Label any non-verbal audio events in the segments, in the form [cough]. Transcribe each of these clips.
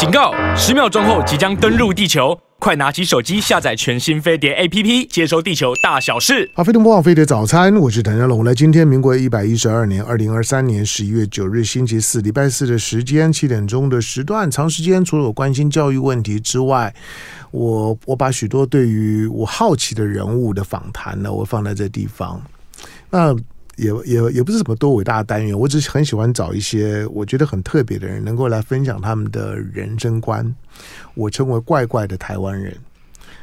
警告！十秒钟后即将登陆地球，快拿起手机下载全新飞碟 APP，接收地球大小事。好，飞碟播报飞碟早餐，我是谭家龙。来，今天民国一百一十二年二零二三年十一月九日星期四，礼拜四的时间七点钟的时段，长时间除了我关心教育问题之外，我我把许多对于我好奇的人物的访谈呢，我放在这地方。那。也也也不是什么多伟大的单元，我只是很喜欢找一些我觉得很特别的人，能够来分享他们的人生观。我称为怪怪的台湾人，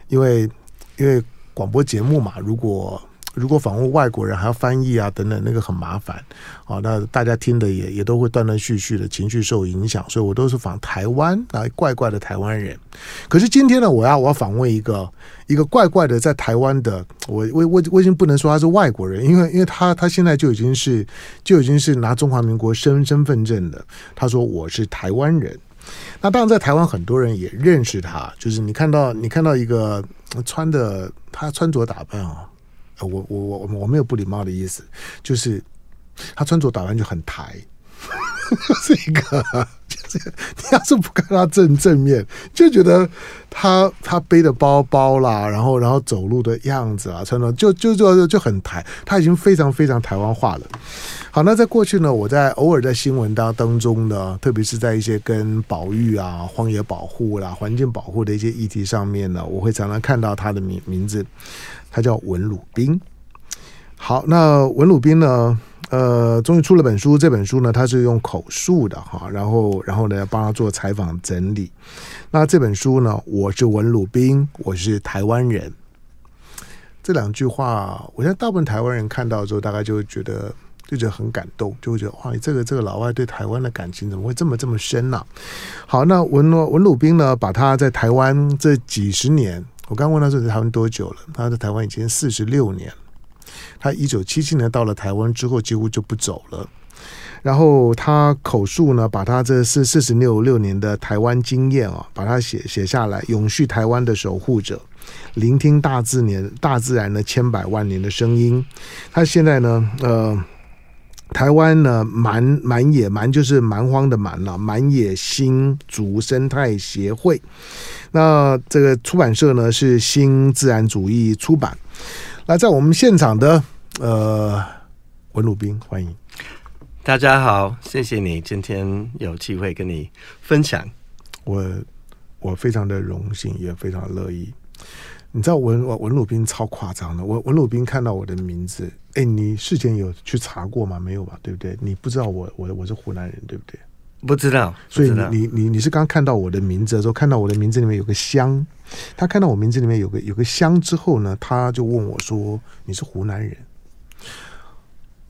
因为因为广播节目嘛，如果。如果访问外国人还要翻译啊等等，那个很麻烦啊。那大家听的也也都会断断续续的情绪受影响，所以我都是访台湾啊怪怪的台湾人。可是今天呢，我要我要访问一个一个怪怪的在台湾的，我我我我已经不能说他是外国人，因为因为他他现在就已经是就已经是拿中华民国身身份证的。他说我是台湾人。那当然在台湾很多人也认识他，就是你看到你看到一个穿的他穿着打扮啊。我我我我没有不礼貌的意思，就是他穿着打扮就很台，[laughs] 是一个，就是你要是不看他正正面，就觉得他他背的包包啦，然后然后走路的样子啊，穿着就就就就很台，他已经非常非常台湾化了。好，那在过去呢，我在偶尔在新闻当当中呢，特别是在一些跟保育啊、荒野保护啦、环境保护的一些议题上面呢，我会常常看到他的名名字。他叫文鲁彬。好，那文鲁彬呢？呃，终于出了本书。这本书呢，他是用口述的哈，然后，然后呢，帮他做采访整理。那这本书呢，我是文鲁彬，我是台湾人。这两句话，我觉得大部分台湾人看到之后，大概就会觉得就觉得很感动，就会觉得哇，这个这个老外对台湾的感情怎么会这么这么深呢？好，那文文鲁彬呢，把他在台湾这几十年。我刚问他说在台湾多久了？他在台湾已经四十六年。他一九七七年到了台湾之后，几乎就不走了。然后他口述呢，把他这四四十六六年的台湾经验啊，把它写写下来。永续台湾的守护者，聆听大自然大自然的千百万年的声音。他现在呢，呃。台湾呢，蛮蛮野蛮就是蛮荒的蛮了，蛮野新竹生态协会。那这个出版社呢是新自然主义出版。那在我们现场的呃文鲁斌，欢迎大家好，谢谢你今天有机会跟你分享，我我非常的荣幸，也非常乐意。你知道文文鲁宾超夸张的，文文鲁宾看到我的名字，哎，你事前有去查过吗？没有吧，对不对？你不知道我我我是湖南人，对不对？不知道，所以你你你你是刚看到我的名字的时候，看到我的名字里面有个湘，他看到我名字里面有个有个湘之后呢，他就问我说：“你是湖南人？”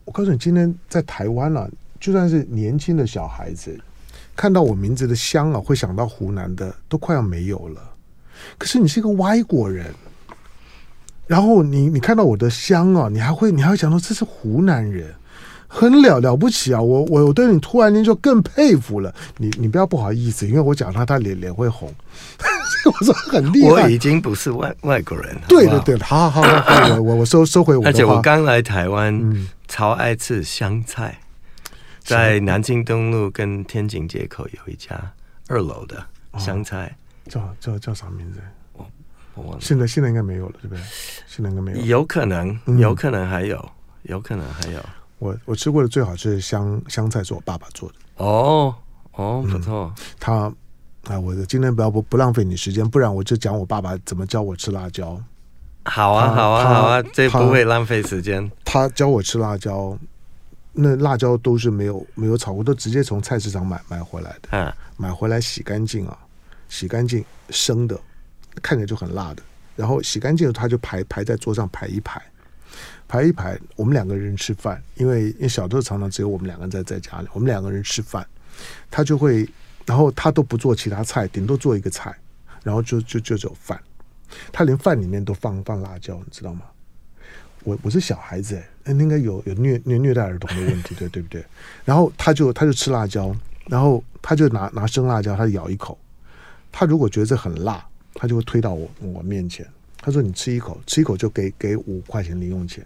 我告诉你，今天在台湾啊，就算是年轻的小孩子看到我名字的湘啊，会想到湖南的，都快要没有了。可是你是一个外国人，然后你你看到我的香啊，你还会你还会想到这是湖南人，很了了不起啊！我我我对你突然间就更佩服了。你你不要不好意思，因为我讲他他脸脸会红，[laughs] 我说很厉害。我已经不是外外国人了。对对对，好好好，好，我我我收收回我的话。而且我刚来台湾，嗯、超爱吃香菜，在南京东路跟天井街口有一家二楼的香菜。哦叫叫叫啥名字？我我忘了。现在现在应该没有了，对不对？现在应该没有。有可能，有可能还有，有可能还有。我我吃过的最好吃的湘湘菜是我爸爸做的。哦哦，不错。嗯、他啊，我今天不要不不浪费你时间，不然我就讲我爸爸怎么教我吃辣椒。好啊，好啊，好啊，这不会浪费时间。他教我吃辣椒，那辣椒都是没有没有炒过，都直接从菜市场买买回来的。嗯，买回来洗干净啊。洗干净生的，看起来就很辣的。然后洗干净了，他就排排在桌上排一排，排一排。我们两个人吃饭，因为因为小时候常常只有我们两个人在在家里，我们两个人吃饭，他就会，然后他都不做其他菜，顶多做一个菜，然后就就就只有饭。他连饭里面都放放辣椒，你知道吗？我我是小孩子哎，应该有有虐虐虐待儿童的问题，对对不对？然后他就他就吃辣椒，然后他就拿拿生辣椒，他咬一口。他如果觉得这很辣，他就会推到我我面前。他说：“你吃一口，吃一口就给给五块钱零用钱。”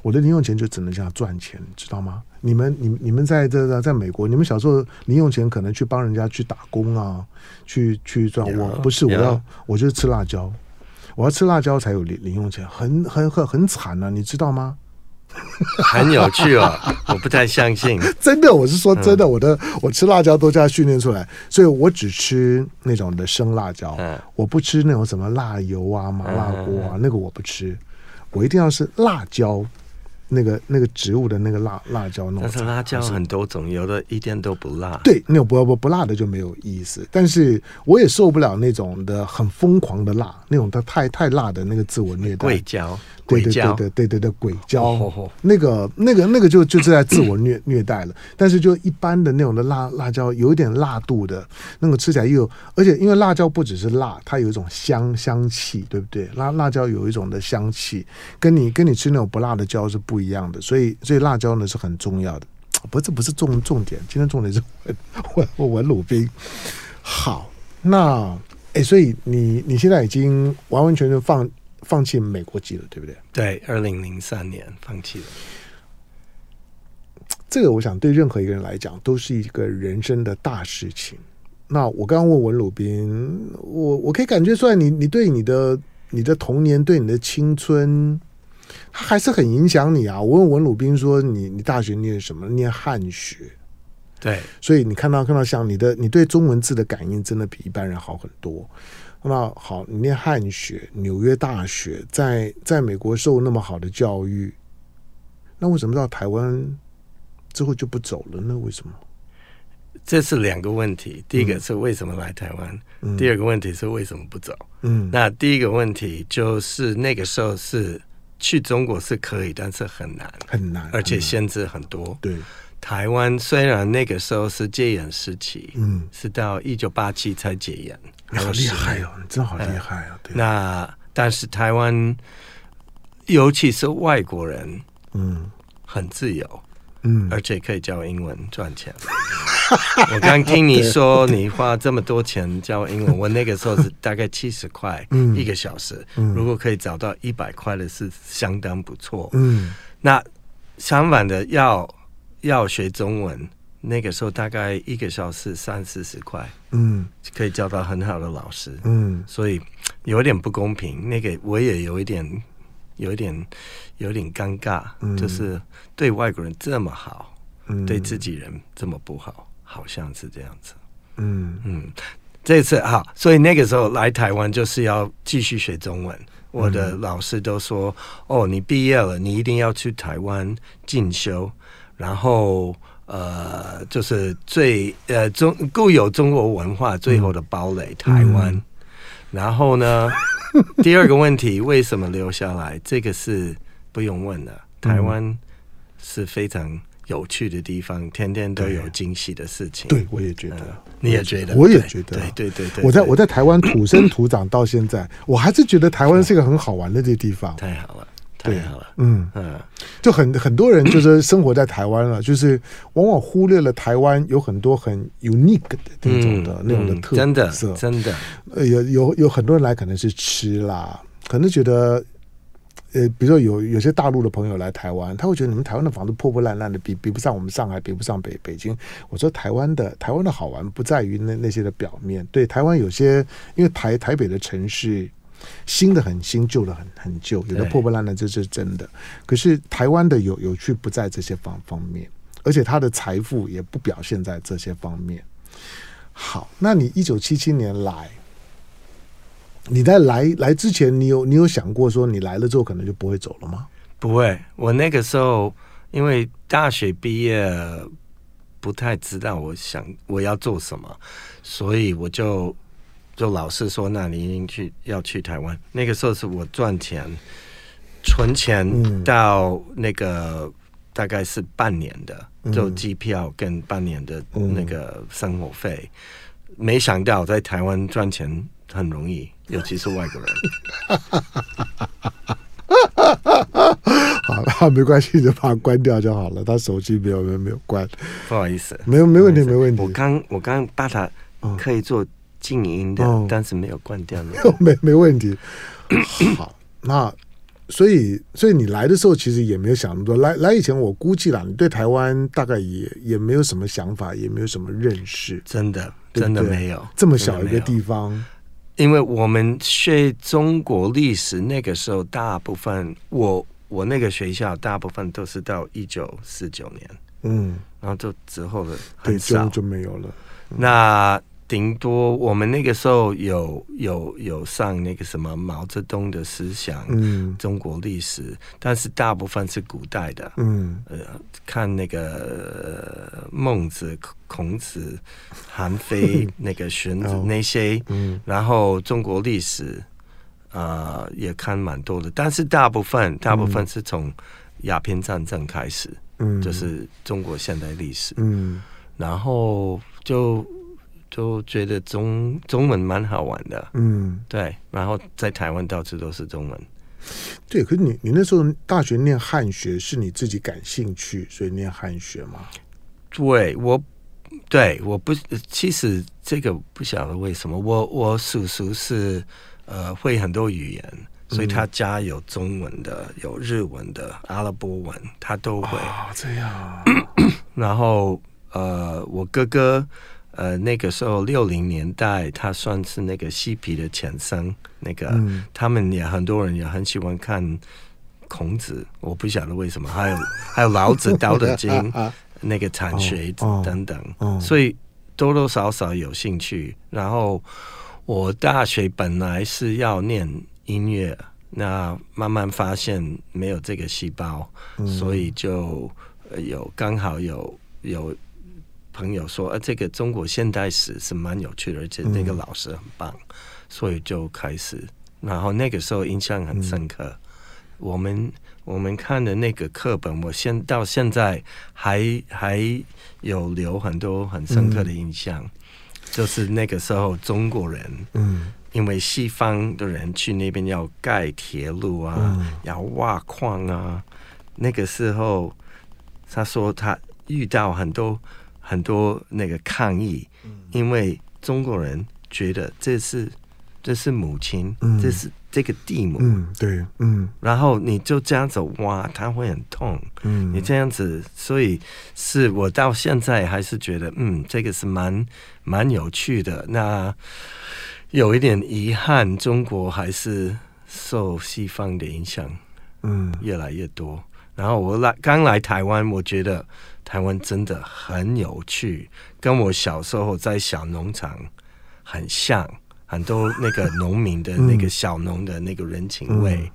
我的零用钱就只能这样赚钱，知道吗？你们你你们在这在美国，你们小时候零用钱可能去帮人家去打工啊，去去赚。我不是，我要我就是吃辣椒，我要吃辣椒才有零零用钱，很很很很惨啊，你知道吗？很有趣哦，[laughs] 我不太相信。[laughs] 真的，我是说真的，我的我吃辣椒都这样训练出来，所以我只吃那种的生辣椒，我不吃那种什么辣油啊、麻辣锅啊，那个我不吃，我一定要是辣椒。那个那个植物的那个辣辣椒，但是辣椒很多种，有的一点都不辣。对，那种不不不辣的就没有意思。但是我也受不了那种的很疯狂的辣，那种的太太辣的那个自我虐待。鬼椒。对对对对对对对，鬼椒，那个那个那个就就是在自我虐 [coughs] 虐待了。但是就一般的那种的辣辣椒，有一点辣度的，那个吃起来又，而且因为辣椒不只是辣，它有一种香香气，对不对？辣辣椒有一种的香气，跟你跟你吃那种不辣的椒是不一样的。所以所以辣椒呢是很重要的，不这不是重重点。今天重点是 [laughs] 文文文鲁宾。好，那哎，所以你你现在已经完完全全放。放弃美国籍了，对不对？对，二零零三年放弃了。这个我想对任何一个人来讲都是一个人生的大事情。那我刚刚问文鲁宾，我我可以感觉出来你，你你对你的你的童年，对你的青春，他还是很影响你啊。我问文鲁斌说你，你你大学念什么？念汉学。对，所以你看到看到像你的，你对中文字的感应真的比一般人好很多。那好，你念汉学，纽约大学，在在美国受那么好的教育，那为什么到台湾之后就不走了呢？为什么？这是两个问题。第一个是为什么来台湾？嗯、第二个问题是为什么不走？嗯，那第一个问题就是那个时候是去中国是可以，但是很难，很难，而且限制很多。对。台湾虽然那个时候是戒严时期，嗯，是到一九八七才戒严，你好厉害哦，你真好厉害啊！对，那但是台湾，尤其是外国人，嗯，很自由，嗯，而且可以教英文赚钱。[laughs] 我刚听你说你花这么多钱教英文，我那个时候是大概七十块一个小时，如果可以找到一百块的是相当不错。嗯，那相反的要。要学中文，那个时候大概一个小时三四十块，嗯，可以教到很好的老师，嗯，所以有点不公平。那个我也有一点，有一点，有点尴尬，嗯，就是对外国人这么好，嗯，对自己人这么不好，好像是这样子。嗯嗯，这次好，所以那个时候来台湾就是要继续学中文。我的老师都说：“哦，你毕业了，你一定要去台湾进修。”然后，呃，就是最呃中固有中国文化最后的堡垒、嗯、台湾。嗯、然后呢，[laughs] 第二个问题，为什么留下来？这个是不用问的。台湾是非常有趣的地方，天天都有惊喜的事情。对，我也觉得，呃、你也觉得，我也觉得，对对对对。我在我在台湾土生土长到现在，我还是觉得台湾是一个很好玩的这个地方。太好了。太好了，嗯嗯，就很很多人就是生活在台湾了，[coughs] 就是往往忽略了台湾有很多很 unique 的那种的、嗯、那种的特色，真的，真的，呃，有有有很多人来可能是吃啦，可能觉得，呃，比如说有有些大陆的朋友来台湾，他会觉得你们台湾的房子破破烂烂的，比比不上我们上海，比不上北北京。我说台湾的台湾的好玩不在于那那些的表面，对台湾有些，因为台台北的城市。新的很新，旧的很很旧，有的破破烂烂，这是真的。可是台湾的有有趣不在这些方方面，而且他的财富也不表现在这些方面。好，那你一九七七年来，你在来来之前，你有你有想过说你来了之后可能就不会走了吗？不会，我那个时候因为大学毕业，不太知道我想我要做什么，所以我就。就老是说，那你一定去要去台湾。那个时候是我赚钱、存钱到那个大概是半年的，嗯、就机票跟半年的那个生活费。嗯、没想到在台湾赚钱很容易，[laughs] 尤其是外国人。好了，没关系，就把它关掉就好了。他手机没有没有没有关，不好意思，没有没问题没问题。我刚我刚把它可以做。静音的，但是没有关掉，[laughs] 没没问题。[coughs] 好，那所以，所以你来的时候其实也没有想那么多。来来以前，我估计啦，你对台湾大概也也没有什么想法，也没有什么认识。真的，真的没有这么小一个地方。因为我们学中国历史那个时候，大部分我我那个学校大部分都是到一九四九年，嗯，然后就之后的很少就，就没有了。嗯、那。顶多我们那个时候有有有上那个什么毛泽东的思想，嗯，中国历史，但是大部分是古代的，嗯，呃，看那个、呃、孟子、孔子、韩非、那个荀子那些，嗯，然后中国历史啊、呃、也看蛮多的，但是大部分大部分是从鸦片战争开始，嗯，就是中国现代历史，嗯，然后就。就觉得中中文蛮好玩的，嗯，对，然后在台湾到处都是中文，对。可是你你那时候大学念汉学是你自己感兴趣，所以念汉学吗？对，我对我不其实这个不晓得为什么，我我叔叔是呃会很多语言，所以他家有中文的，有日文的，阿拉伯文他都会。哦，这样。[clears throat] 然后呃，我哥哥。呃，那个时候六零年代，他算是那个嬉皮的前身。那个、嗯、他们也很多人也很喜欢看孔子，我不晓得为什么。还有 [laughs] 还有老子《道德经》那个产学 [laughs] 等等，哦哦、所以多多少少有兴趣。然后我大学本来是要念音乐，那慢慢发现没有这个细胞，嗯、所以就有刚好有有。朋友说：“呃，这个中国现代史是蛮有趣的，而且那个老师很棒，嗯、所以就开始。然后那个时候印象很深刻。嗯、我们我们看的那个课本，我现到现在还还有留很多很深刻的印象。嗯、就是那个时候中国人，嗯，因为西方的人去那边要盖铁路啊，嗯、要挖矿啊，那个时候他说他遇到很多。”很多那个抗议，因为中国人觉得这是这是母亲，嗯、这是这个地母，嗯，对，嗯，然后你就这样子挖，它会很痛，嗯，你这样子，所以是我到现在还是觉得，嗯，这个是蛮蛮有趣的。那有一点遗憾，中国还是受西方的影响，嗯，越来越多。然后我来刚来台湾，我觉得。台湾真的很有趣，跟我小时候在小农场很像，很多那个农民的那个小农的那个人情味，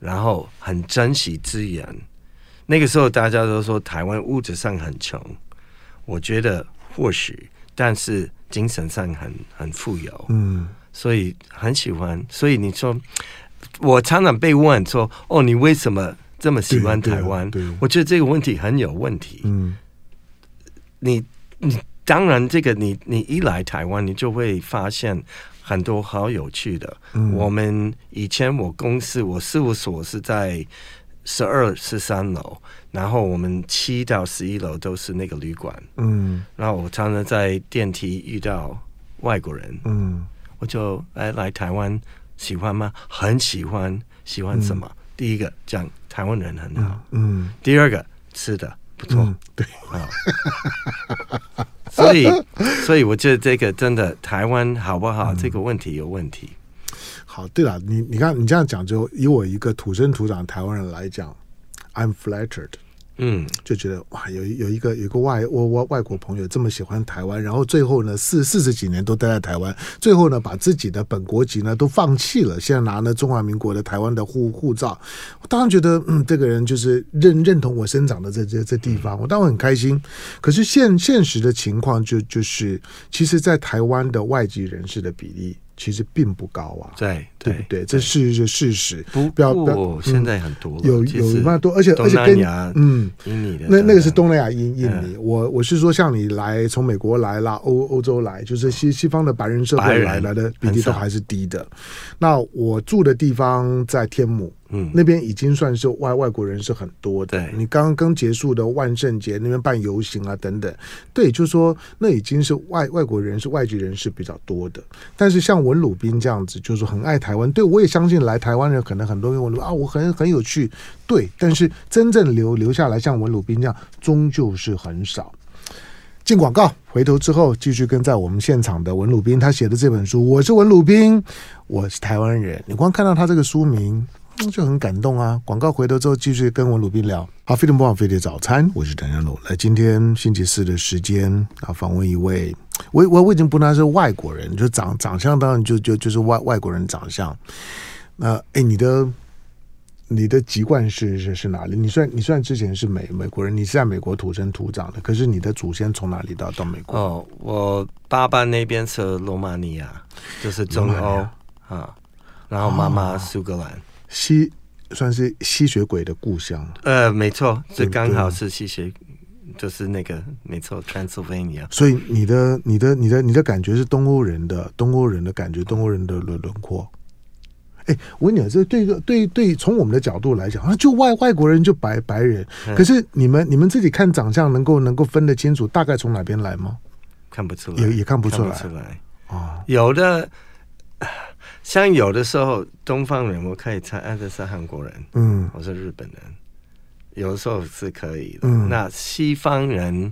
然后很珍惜资源。那个时候大家都说台湾物质上很穷，我觉得或许，但是精神上很很富有，嗯，所以很喜欢。所以你说，我常常被问说：“哦，你为什么？”这么喜欢台湾，我觉得这个问题很有问题。嗯，你你当然这个你你一来台湾，你就会发现很多好有趣的。嗯，我们以前我公司我事务所是在十二十三楼，然后我们七到十一楼都是那个旅馆。嗯，然后我常常在电梯遇到外国人。嗯，我就哎来台湾喜欢吗？很喜欢，喜欢什么？嗯，第一个讲。台湾人很好，嗯，第二个吃的不错，嗯，对啊，所以 [laughs] 所以我觉得这个真的台湾好不好？嗯，这个问题有问题。好，对了，你你看你这样讲，就以我一个土生土长台湾人来讲，I'm flattered。嗯，就觉得哇，有有一个有个外外外外国朋友这么喜欢台湾，然后最后呢四四十几年都待在台湾，最后呢把自己的本国籍呢都放弃了，现在拿了中华民国的台湾的护护照，我当然觉得嗯，这个人就是认认同我生长的这这这地方，我当然很开心。可是现现实的情况就就是，其实，在台湾的外籍人士的比例。其实并不高啊，对对不对？这是事实。不，不要，现在很多有有蛮多，而且而且跟嗯，印尼的那那个是东南亚印印尼。我我是说，像你来从美国来啦，欧欧洲来，就是西西方的白人社会来来的比例都还是低的。那我住的地方在天母。嗯，那边已经算是外外国人是很多的。对，你刚刚结束的万圣节那边办游行啊等等，对，就是说那已经是外外国人是外籍人士比较多的。但是像文鲁宾这样子，就是很爱台湾，对我也相信来台湾人可能很多人问啊，我很很有趣，对，但是真正留留下来像文鲁宾这样，终究是很少。进广告，回头之后继续跟在我们现场的文鲁宾，他写的这本书，我是文鲁宾，我是台湾人。你光看到他这个书名，就很感动啊。广告回头之后继续跟我鲁宾聊。好，飞碟播放飞碟早餐，我是谭家龙。来，今天星期四的时间啊，访问一位，我我我已经不能是外国人，就长长相当然就就就是外外国人长相。那哎，你的。你的籍贯是是是哪里？你算你算之前是美美国人，你是在美国土生土长的，可是你的祖先从哪里到到美国？哦，我爸爸那边是罗马尼亚，就是中欧啊，然后妈妈苏格兰，哦、吸算是吸血鬼的故乡。呃，没错，这刚好是吸血，就是那个没错，Transylvania。所以你的你的你的你的感觉是东欧人的东欧人的感觉，东欧人的轮轮廓。哎，我跟你讲，这对个对对，从我们的角度来讲，啊，就外外国人就白白人，可是你们你们自己看长相，能够能够分得清楚，大概从哪边来吗？看不出来，也也看不出来，出来哦。有的像有的时候，东方人我可以猜，啊，这是韩国人，嗯，我是日本人，有的时候是可以的。嗯，那西方人，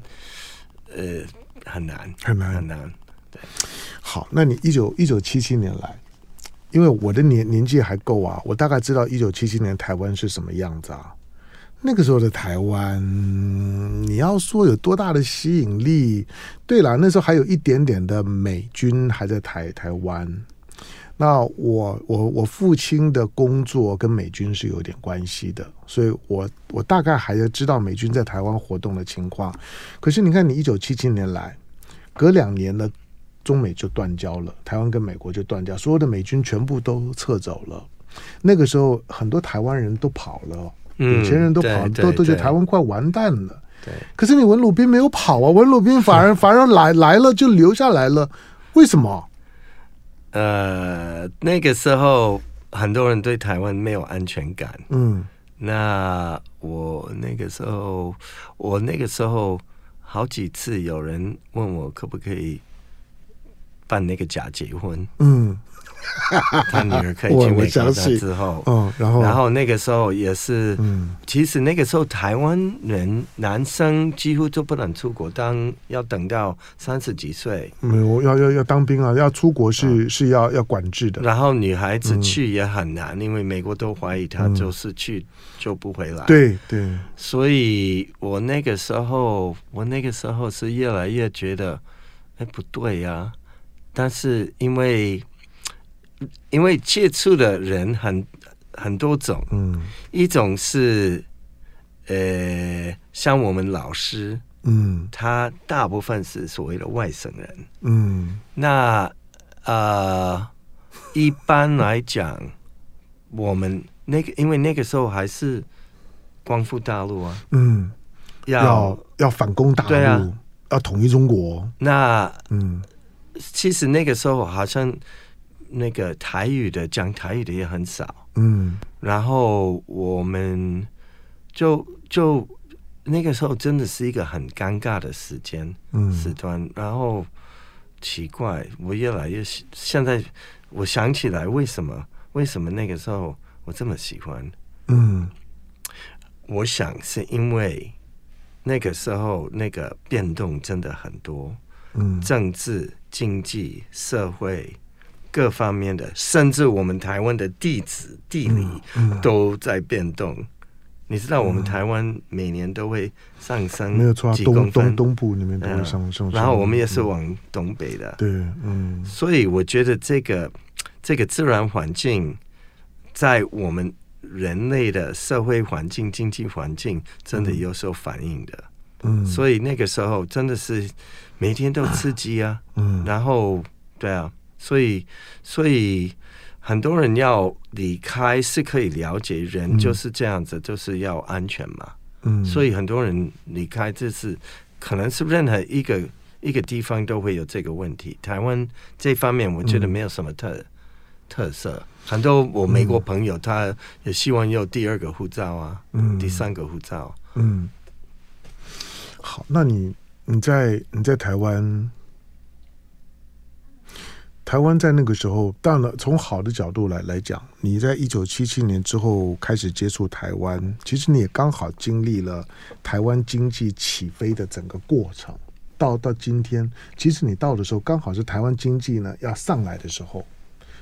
呃，很难，很难，很难。对，好，那你一九一九七七年来。因为我的年年纪还够啊，我大概知道一九七七年台湾是什么样子啊。那个时候的台湾，你要说有多大的吸引力？对了，那时候还有一点点的美军还在台台湾。那我我我父亲的工作跟美军是有点关系的，所以我我大概还要知道美军在台湾活动的情况。可是你看，你一九七七年来，隔两年呢？中美就断交了，台湾跟美国就断交，所有的美军全部都撤走了。那个时候，很多台湾人都跑了，有钱人都跑了，都都觉得台湾快完蛋了。对，可是你文鲁彬没有跑啊，文鲁彬反而反而来来了，就留下来了。为什么？呃，那个时候很多人对台湾没有安全感。嗯，那我那个时候，我那个时候好几次有人问我可不可以。办那个假结婚，嗯，[laughs] 他女儿可以去美国之后，嗯，然后，然后那个时候也是，嗯，其实那个时候台湾人男生几乎都不能出国，当要等到三十几岁，没有要要要当兵啊，要出国是、嗯、是要要管制的，然后女孩子去也很难，嗯、因为美国都怀疑她就是去就不回来，对对，所以我那个时候，我那个时候是越来越觉得，哎，不对呀、啊。但是因为因为接触的人很很多种，嗯，一种是呃像我们老师，嗯，他大部分是所谓的外省人，嗯，那呃一般来讲，[laughs] 我们那个因为那个时候还是光复大陆啊，嗯，要要，反攻大陆，对啊，要统一中国，那嗯。其实那个时候好像那个台语的讲台语的也很少，嗯，然后我们就就那个时候真的是一个很尴尬的时间，嗯，时段，然后奇怪，我越来越现在我想起来为什么为什么那个时候我这么喜欢，嗯，我想是因为那个时候那个变动真的很多。嗯。政治、经济、社会各方面的，甚至我们台湾的地址、地理都在变动。你知道，我们台湾每年都会上升没有错，东东东部里面都会上升，然后我们也是往东北的。对，嗯。所以我觉得这个这个自然环境在我们人类的社会环境、经济环境真的有所反应的。嗯，所以那个时候真的是。每天都刺激啊，嗯，然后对啊，所以所以很多人要离开是可以了解，人就是这样子，嗯、就是要安全嘛，嗯，所以很多人离开，这是可能是任何一个一个地方都会有这个问题。台湾这方面我觉得没有什么特、嗯、特色。很多我美国朋友，他也希望有第二个护照啊，嗯，第三个护照，嗯。好，那你你在你在台湾，台湾在那个时候，当然从好的角度来来讲，你在一九七七年之后开始接触台湾，其实你也刚好经历了台湾经济起飞的整个过程。到到今天，其实你到的时候，刚好是台湾经济呢要上来的时候。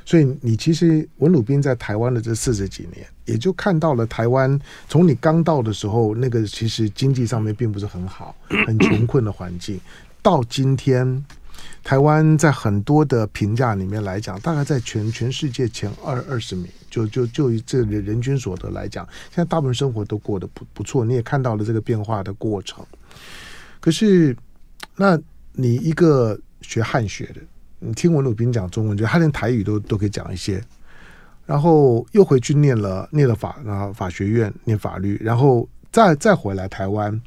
所以你其实文鲁彬在台湾的这四十几年，也就看到了台湾从你刚到的时候，那个其实经济上面并不是很好，很穷困的环境，到今天，台湾在很多的评价里面来讲，大概在全全世界前二二十名，就就就以这人人均所得来讲，现在大部分生活都过得不不错，你也看到了这个变化的过程。可是，那你一个学汉学的。你听文鲁彬讲中文，就他连台语都都可以讲一些，然后又回去念了念了法，然后法学院念法律，然后再再回来台湾。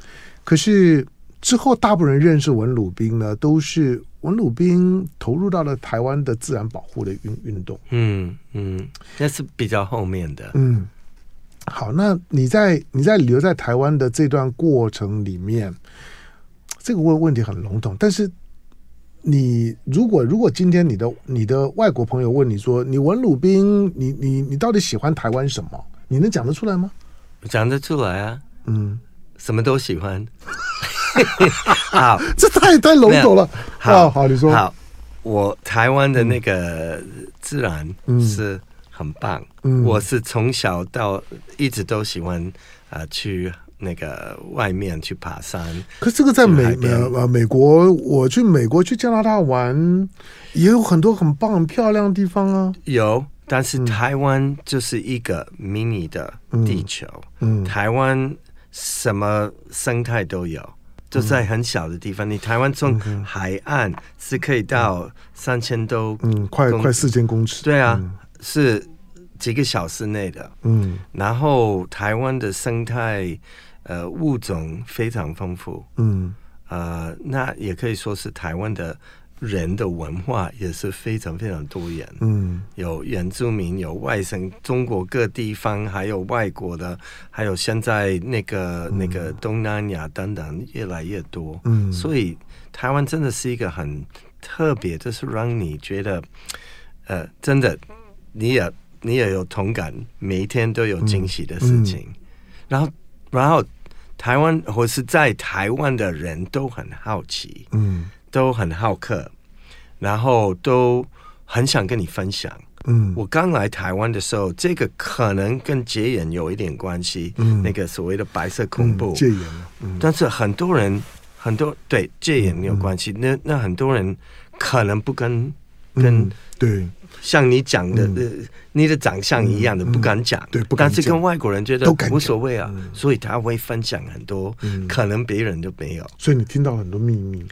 可是之后，大部分人认识文鲁彬呢，都是文鲁彬投入到了台湾的自然保护的运运动。嗯嗯，那是比较后面的。嗯，好，那你在你在留在台湾的这段过程里面，这个问问题很笼统，但是。你如果如果今天你的你的外国朋友问你说，你文鲁彬，你你你到底喜欢台湾什么？你能讲得出来吗？讲得出来啊，嗯，什么都喜欢。好，[laughs] 这太太笼统了。好好，你说。好，我台湾的那个自然是很棒。嗯，我是从小到一直都喜欢啊、呃、去。那个外面去爬山，可是这个在美美呃美国，我去美国去加拿大玩，也有很多很棒很漂亮的地方啊。有，但是台湾就是一个迷你的地球，嗯，嗯台湾什么生态都有，就在很小的地方。嗯、你台湾从海岸是可以到三千多，嗯，快快四千公尺，对啊，嗯、是几个小时内的，嗯，然后台湾的生态。呃，物种非常丰富，嗯，呃，那也可以说是台湾的人的文化也是非常非常多元，嗯，有原住民，有外省，中国各地方，还有外国的，还有现在那个、嗯、那个东南亚等等越来越多，嗯，所以台湾真的是一个很特别，就是让你觉得，呃，真的，你也你也有同感，每一天都有惊喜的事情，嗯嗯、然后然后。台湾或是在台湾的人都很好奇，嗯，都很好客，然后都很想跟你分享。嗯，我刚来台湾的时候，这个可能跟戒严有一点关系。嗯，那个所谓的白色恐怖，戒严。嗯，但是很多人很多对戒严没有关系。那那很多人可能不跟跟对。像你讲的，嗯、你的长相一样的，不敢讲。对，不敢。但是跟外国人觉得无所谓啊，所以他会分享很多，可能别人都没有。所以你听到很多秘密。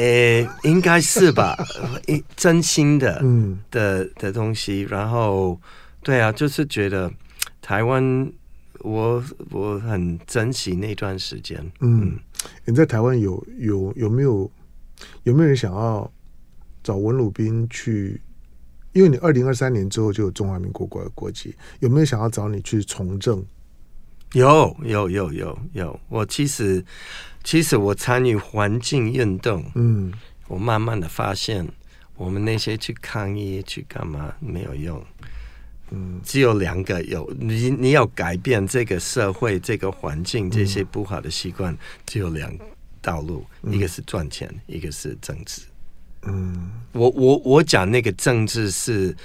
诶，应该是吧？[laughs] 真心的，嗯的的东西。然后，对啊，就是觉得台湾，我我很珍惜那段时间。嗯，你在台湾有有有没有有没有人想要找文鲁斌去？因为你二零二三年之后就有中华民国国国籍，有没有想要找你去从政？有有有有有，我其实其实我参与环境运动，嗯，我慢慢的发现，我们那些去抗议去干嘛没有用，嗯，只有两个有，你你要改变这个社会这个环境这些不好的习惯，只有两道路，一个是赚钱，一个是政治。嗯，我我我讲那个政治是，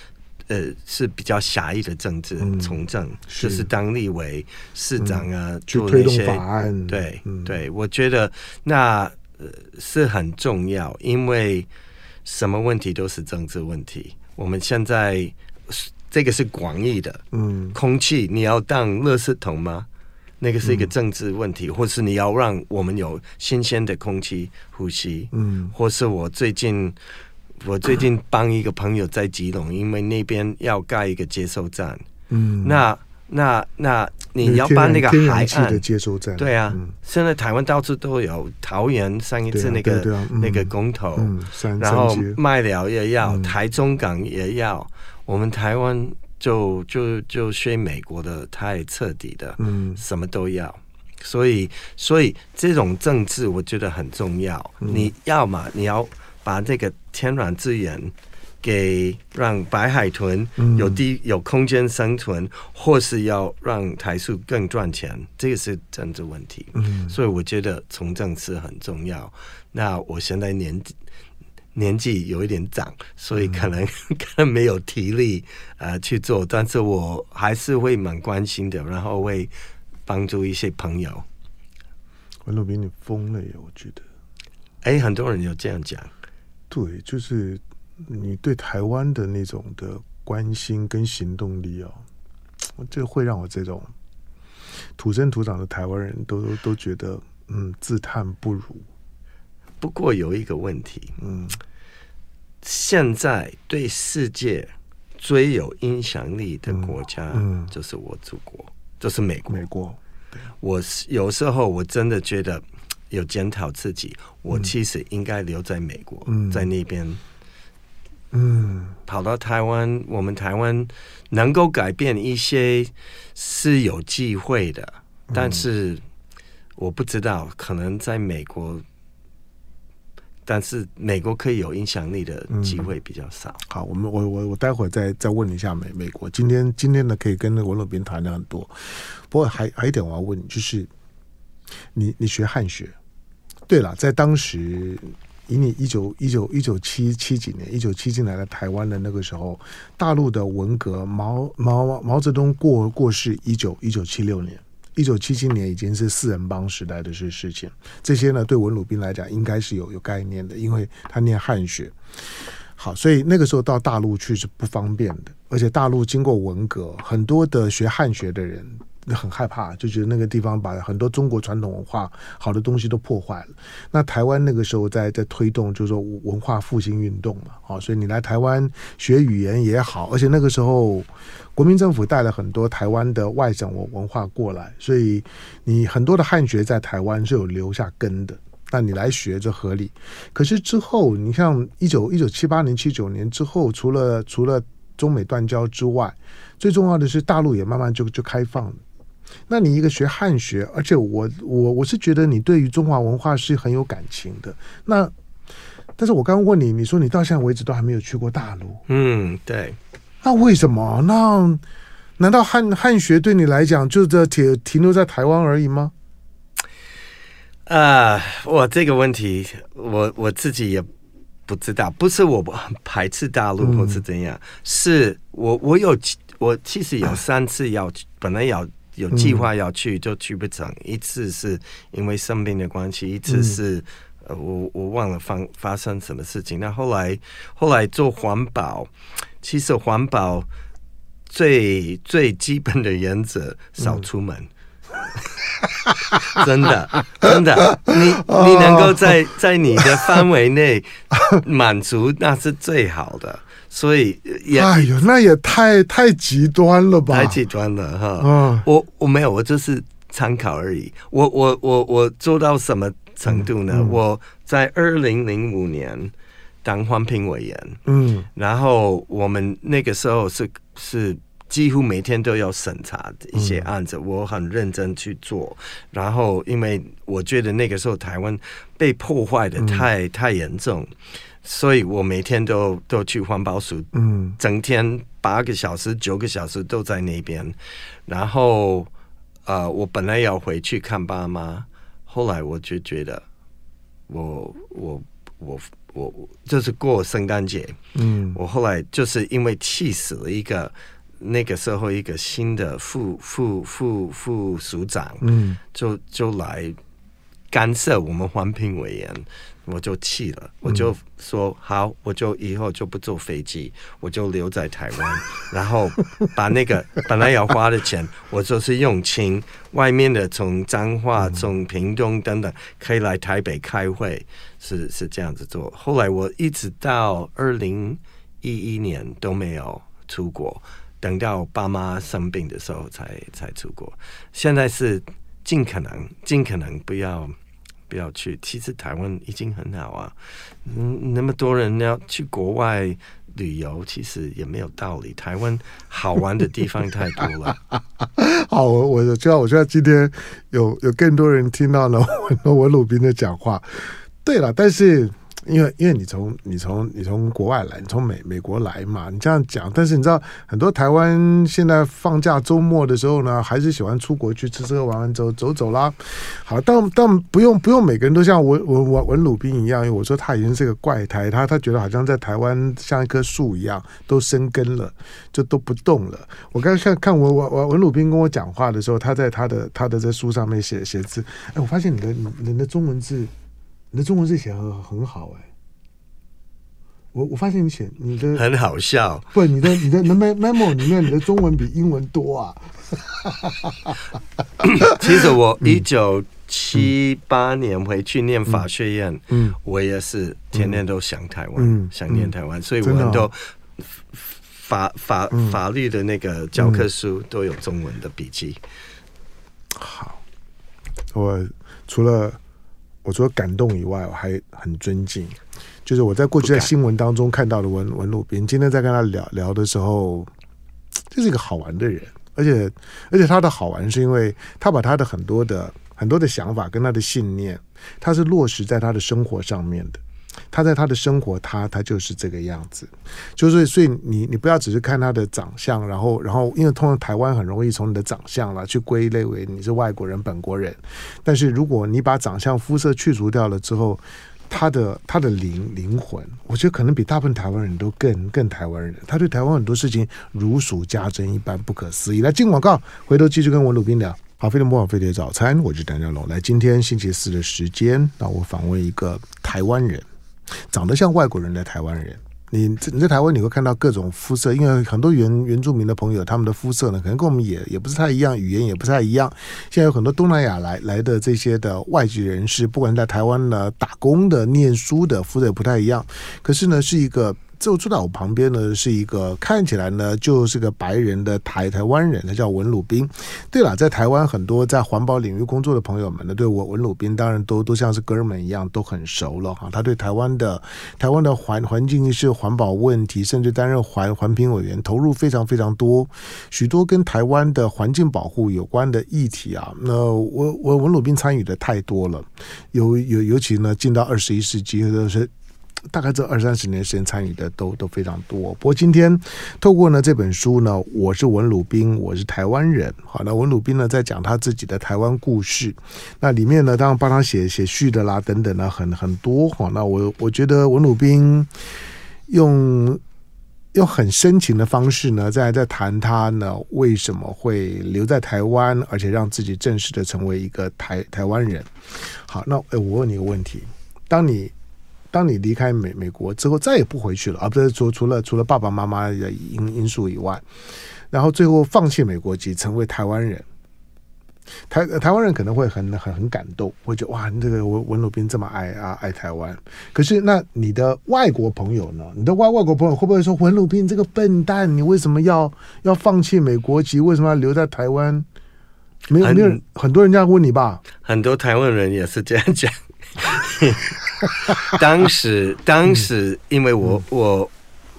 呃，是比较狭义的政治，嗯、从政是就是当立委、市长啊，嗯、做那些法案。对、嗯、对，我觉得那呃是很重要，因为什么问题都是政治问题。我们现在这个是广义的，嗯，空气你要当垃圾桶吗？那个是一个政治问题，嗯、或是你要让我们有新鲜的空气呼吸，嗯，或是我最近我最近帮一个朋友在基隆，因为那边要盖一个接收站，嗯，那那那你要把那个海岸的接收站，对啊，嗯、现在台湾到处都有，桃园上一次那个、啊啊嗯、那个公投，嗯、然后麦寮也要，嗯、台中港也要，我们台湾就就就学美国的太彻底的，嗯，什么都要，所以所以这种政治我觉得很重要。嗯、你要嘛，你要把这个天然资源给让白海豚有地、嗯、有空间生存，或是要让台塑更赚钱，这个是政治问题。嗯，所以我觉得从政是很重要。那我现在年纪。年纪有一点长，所以可能、嗯、[laughs] 可能没有体力呃去做，但是我还是会蛮关心的，然后会帮助一些朋友。文鲁斌，你疯了耶！我觉得，哎，很多人有这样讲。对，就是你对台湾的那种的关心跟行动力哦，这会让我这种土生土长的台湾人都都觉得嗯自叹不如。不过有一个问题，嗯，现在对世界最有影响力的国家，嗯，就是我祖国，就是美国。美国，我有时候我真的觉得有检讨自己，我其实应该留在美国，嗯，在那边，嗯，跑到台湾，我们台湾能够改变一些是有机会的，但是我不知道，可能在美国。但是美国可以有影响力的机会比较少。嗯、好，我们我我我待会儿再再问一下美美国。今天今天呢，可以跟那个文鲁斌谈的很多。不过还还有一点我要问你，就是你你学汉学，对了，在当时以你一九一九一九七七几年一九七进来的台湾的那个时候，大陆的文革，毛毛毛泽东过过世一九一九七六年。一九七七年已经是四人帮时代的事事情，这些呢对文鲁宾来讲应该是有有概念的，因为他念汉学。好，所以那个时候到大陆去是不方便的，而且大陆经过文革，很多的学汉学的人。很害怕，就觉得那个地方把很多中国传统文化好的东西都破坏了。那台湾那个时候在在推动，就是说文化复兴运动嘛，啊，所以你来台湾学语言也好，而且那个时候国民政府带了很多台湾的外省文文化过来，所以你很多的汉学在台湾是有留下根的。那你来学就合理。可是之后，你像一九一九七八年、七九年之后，除了除了中美断交之外，最重要的是大陆也慢慢就就开放了。那你一个学汉学，而且我我我是觉得你对于中华文化是很有感情的。那，但是我刚刚问你，你说你到现在为止都还没有去过大陆。嗯，对。那为什么？那难道汉汉学对你来讲就这停停留在台湾而已吗？啊，我这个问题，我我自己也不知道。不是我排斥大陆，或是怎样？嗯、是我我有我其实有三次要去，本来要。有计划要去，就去不成。一次是因为生病的关系，一次是呃，我我忘了发发生什么事情。那后来后来做环保，其实环保最最基本的原则，少出门。[laughs] 真的真的，你你能够在在你的范围内满足，那是最好的。所以也，哎呦，那也太太极端了吧？太极端了哈！嗯，我我没有，我就是参考而已。我我我我做到什么程度呢？我在二零零五年当环评委员，嗯，然后我们那个时候是是几乎每天都要审查一些案子，嗯、我很认真去做。然后，因为我觉得那个时候台湾被破坏的太、嗯、太严重。所以我每天都都去环保署，嗯，整天八个小时、九个小时都在那边。然后，呃，我本来要回去看爸妈，后来我就觉得我，我我我我就是过圣诞节，嗯，我后来就是因为气死了一个那个时候一个新的副副副副署长，嗯，就就来干涉我们环评委员。我就气了，我就说好，我就以后就不坐飞机，我就留在台湾，[laughs] 然后把那个本来要花的钱，我就是用清，外面的从彰化、从屏东等等，可以来台北开会，是是这样子做。后来我一直到二零一一年都没有出国，等到爸妈生病的时候才才出国。现在是尽可能尽可能不要。要去，其实台湾已经很好啊。嗯，那么多人要去国外旅游，其实也没有道理。台湾好玩的地方太多了。[laughs] 好，我我知道，我知道今天有有更多人听到了 [laughs] 我文鲁宾的讲话。对了，但是。因为因为你从你从你从国外来，你从美美国来嘛，你这样讲，但是你知道很多台湾现在放假周末的时候呢，还是喜欢出国去吃吃喝玩玩走走走啦。好，但但不用不用每个人都像文文文文鲁宾一样，我说他已经是个怪胎，他他觉得好像在台湾像一棵树一样都生根了，就都不动了。我刚刚看看文文文文鲁宾跟我讲话的时候，他在他的他的这书上面写写字，哎，我发现你的你的中文字。你的中文字写很很好哎，我我发现你写你的很好笑，不，你的你的 memo 里面你的中文比英文多啊。[coughs] 其实我一九七八年回去念法学院，嗯，我也是天天都想台湾，想念台湾，所以我们都法法法律的那个教科书都有中文的笔记。好，我除了。我除了感动以外，我还很尊敬。就是我在过去在新闻当中看到的文文路斌，今天在跟他聊聊的时候，这是一个好玩的人，而且而且他的好玩是因为他把他的很多的很多的想法跟他的信念，他是落实在他的生活上面的。他在他的生活，他他就是这个样子，就是所以你你不要只是看他的长相，然后然后因为通常台湾很容易从你的长相了去归类为你是外国人、本国人，但是如果你把长相、肤色去除掉了之后，他的他的灵灵魂，我觉得可能比大部分台湾人都更更台湾人。他对台湾很多事情如数家珍，一般不可思议。来进广告，回头继续跟文鲁彬聊。好，飞碟播报飞碟早餐，我是谭家龙。来，今天星期四的时间，那我访问一个台湾人。长得像外国人的台湾人，你你在台湾你会看到各种肤色，因为很多原原住民的朋友，他们的肤色呢，可能跟我们也也不是太一样，语言也不太一样。现在有很多东南亚来来的这些的外籍人士，不管在台湾呢打工的、念书的，肤色也不太一样。可是呢，是一个。就坐在我旁边呢，是一个看起来呢就是个白人的台台湾人，他叫文鲁彬。对了，在台湾很多在环保领域工作的朋友们呢，对我文鲁彬当然都 [laughs] 都像是哥们一样，都很熟了哈。他对台湾的台湾的环环境是环保问题，甚至担任环环评委员，投入非常非常多，许多跟台湾的环境保护有关的议题啊。那我我文鲁彬参与的太多了，尤尤尤其呢，进到二十一世纪都是。大概这二三十年时间参与的都都非常多。不过今天透过呢这本书呢，我是文鲁彬，我是台湾人。好，那文鲁彬呢在讲他自己的台湾故事。那里面呢，当然帮他写写序的啦，等等呢，很很多。好，那我我觉得文鲁彬用用很深情的方式呢，在在谈他呢为什么会留在台湾，而且让自己正式的成为一个台台湾人。好，那诶，我问你一个问题：当你当你离开美美国之后，再也不回去了，而、啊、不是除除了除了爸爸妈妈的因因素以外，然后最后放弃美国籍，成为台湾人。台台湾人可能会很很很感动，会觉得哇，你这个文文鲁宾这么爱啊爱台湾。可是那你的外国朋友呢？你的外外国朋友会不会说文鲁宾这个笨蛋，你为什么要要放弃美国籍？为什么要留在台湾？没有没有，很多人这样问你吧？很多台湾人也是这样讲。[laughs] 当时，当时，因为我、嗯、我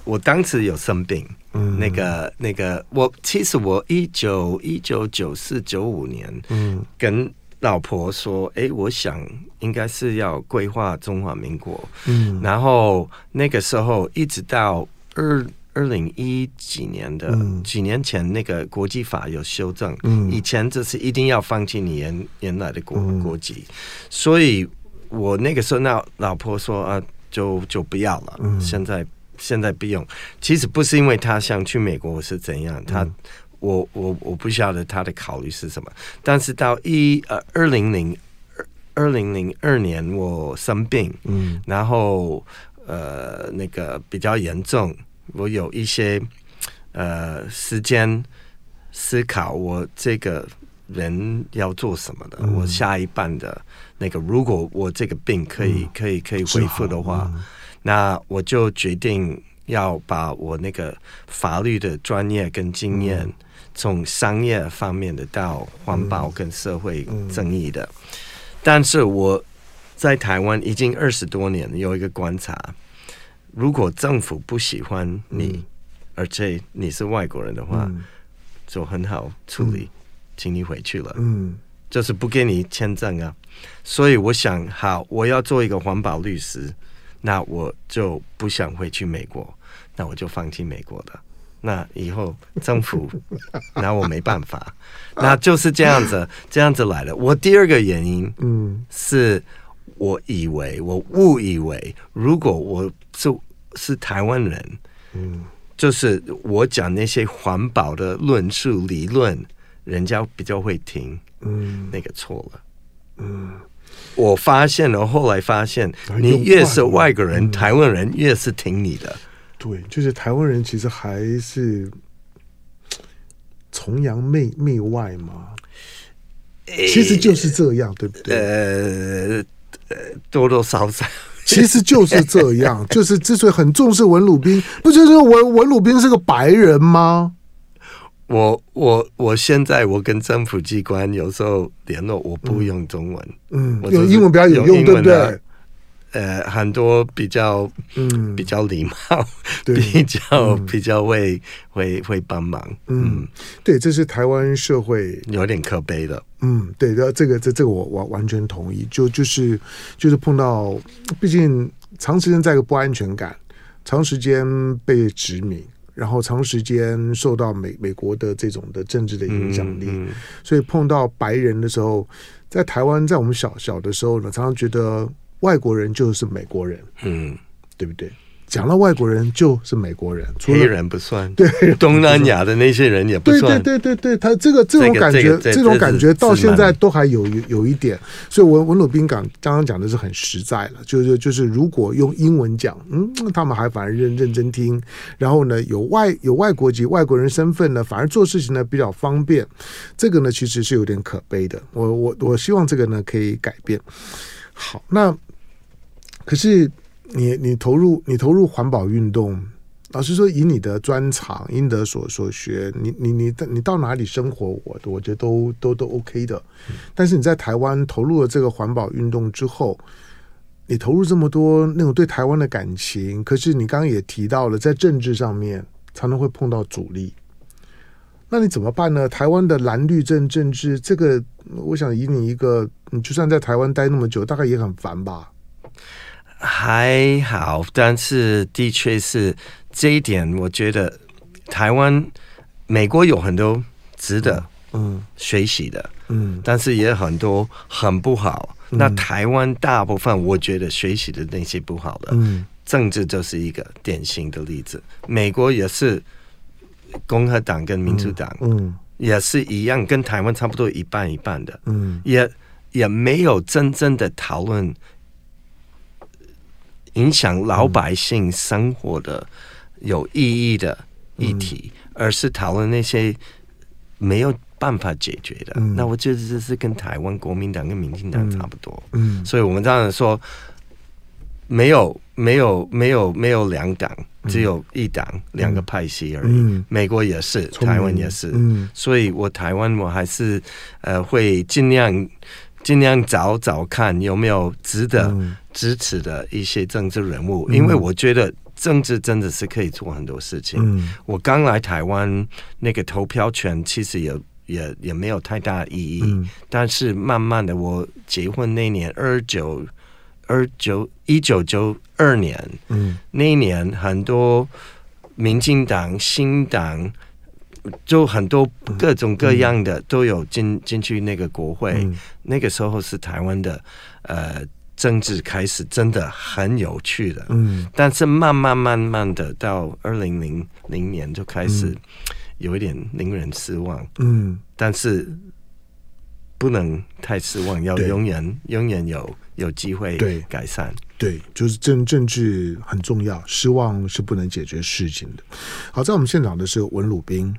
我当时有生病，嗯，那个那个，我其实我一九一九九四九五年，嗯，跟老婆说，哎，我想应该是要规划中华民国，嗯，然后那个时候一直到二二零一几年的、嗯、几年前，那个国际法有修正，嗯，以前就是一定要放弃你原原来的国、嗯、国籍，所以。我那个时候，那老婆说啊，就就不要了。嗯、现在现在不用。其实不是因为他想去美国是怎样，他、嗯、我我我不晓得他的考虑是什么。但是到一呃二零零二零零二年我生病，嗯，然后呃那个比较严重，我有一些呃时间思考我这个人要做什么的，嗯、我下一半的。那个，如果我这个病可以、嗯、可以可以恢复的话，嗯、那我就决定要把我那个法律的专业跟经验，嗯、从商业方面的到环保跟社会正义的。嗯、但是我在台湾已经二十多年，有一个观察，如果政府不喜欢你，嗯、而且你是外国人的话，嗯、就很好处理，嗯、请你回去了。嗯，就是不给你签证啊。所以我想，好，我要做一个环保律师，那我就不想回去美国，那我就放弃美国的。那以后政府 [laughs] 拿我没办法，那就是这样子，这样子来的。我第二个原因，嗯，是我以为我误以为，如果我是是台湾人，嗯，就是我讲那些环保的论述理论，人家比较会听，嗯，那个错了，嗯，我发现了，后来发现，你越是外国人，台湾人越是听你的。对，就是台湾人其实还是崇洋媚媚外嘛，其实就是这样，对不对？呃，多多少少，[laughs] 其实就是这样。就是之所以很重视文鲁宾，不就是文文鲁宾是个白人吗？我我我现在我跟政府机关有时候联络，我不用中文，嗯，用英文比较有用，对不对？呃，很多比较嗯。比较礼貌，比较、嗯、比较会会会帮忙，嗯，嗯。对，这是台湾社会有点可悲的，嗯，对的，这个这这个我完完全同意，就就是就是碰到，毕竟长时间在一个不安全感，长时间被殖民，然后长时间受到美美国的这种的政治的影响力，嗯嗯、所以碰到白人的时候，在台湾，在我们小小的时候呢，常常觉得。外国人就是美国人，嗯，对不对？讲到外国人就是美国人，黑人不算，对，东南亚的那些人也不算，对对对对，他这个这种感觉，这个这个、这种感觉到现在都还有有有一点。所以文文鲁宾港刚刚讲的是很实在了，就是就是如果用英文讲，嗯，他们还反而认认真听，然后呢，有外有外国籍外国人身份呢，反而做事情呢比较方便。这个呢，其实是有点可悲的。我我我希望这个呢可以改变。好，那。可是你你投入你投入环保运动，老实说，以你的专长，应得所所学，你你你你到哪里生活，我我觉得都都都 OK 的。但是你在台湾投入了这个环保运动之后，你投入这么多那种对台湾的感情，可是你刚刚也提到了，在政治上面常常会碰到阻力，那你怎么办呢？台湾的蓝绿政政治，这个我想以你一个，你就算在台湾待那么久，大概也很烦吧。还好，但是的确是这一点，我觉得台湾、美国有很多值得嗯学习的，嗯，但是也很多很不好。嗯、那台湾大部分我觉得学习的那些不好的，嗯，政治就是一个典型的例子。美国也是共和党跟民主党，嗯，嗯也是一样，跟台湾差不多一半一半的，嗯，也也没有真正的讨论。影响老百姓生活的有意义的议题，嗯、而是讨论那些没有办法解决的。嗯、那我觉得这是跟台湾国民党跟民进党差不多。嗯，所以我们当然说没有没有没有没有两党，只有一党两个派系而已。嗯、美国也是，台湾也是。嗯，所以我台湾我还是呃会尽量。尽量找找看有没有值得支持的一些政治人物，嗯、因为我觉得政治真的是可以做很多事情。嗯、我刚来台湾，那个投票权其实也也也没有太大意义。嗯、但是慢慢的，我结婚那年二九二九一九九二年，嗯、那一年很多民进党、新党。就很多各种各样的都有进进去那个国会，嗯、那个时候是台湾的呃政治开始真的很有趣的，嗯，但是慢慢慢慢的到二零零零年就开始有一点令人失望，嗯，但是不能太失望，要永远永远有有机会改善。对，就是政政治很重要，失望是不能解决事情的。好，在我们现场的是文鲁彬。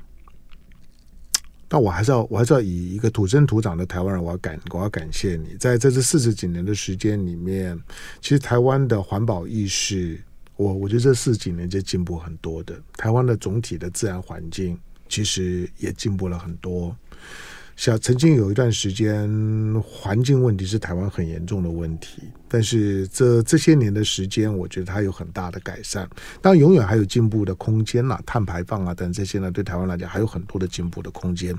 但我还是要，我还是要以一个土生土长的台湾人，我要感，我要感谢你，在这这四十几年的时间里面，其实台湾的环保意识，我我觉得这四十几年就进步很多的。台湾的总体的自然环境其实也进步了很多。像曾经有一段时间，环境问题是台湾很严重的问题。但是这这些年的时间，我觉得它有很大的改善。当然，永远还有进步的空间呐、啊，碳排放啊等这些呢，对台湾来讲还有很多的进步的空间。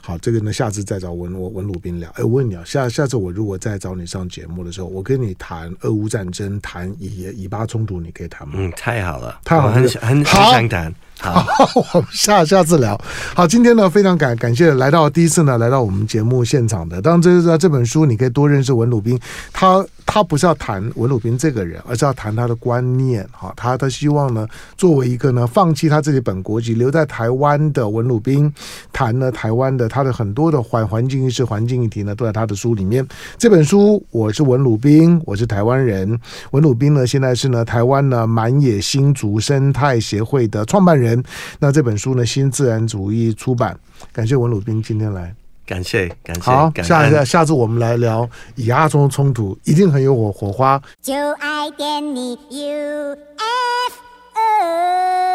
好，这个呢，下次再找文我文鲁宾聊。哎，我问你啊，下下次我如果再找你上节目的时候，我跟你谈俄乌战争，谈以以巴冲突，你可以谈吗？嗯，太好了，太好了，很很很想谈。[laughs] 好，我们下下次聊。好，今天呢，非常感感谢来到第一次呢来到我们节目现场的。当然，这是这本书，你可以多认识文鲁彬。他他不是要谈文鲁彬这个人，而是要谈他的观念。哈，他他希望呢，作为一个呢放弃他自己本国籍留在台湾的文鲁彬，谈呢台湾的他的很多的环环境意识、环境议题呢，都在他的书里面。这本书，我是文鲁彬，我是台湾人。文鲁彬呢，现在是呢台湾呢满野新竹生态协会的创办人。那这本书呢，新自然主义出版，感谢文鲁彬今天来，感谢感谢，好，下一下，下次我们来聊以阿中冲突，一定很有火火花。就爱点你，U F O。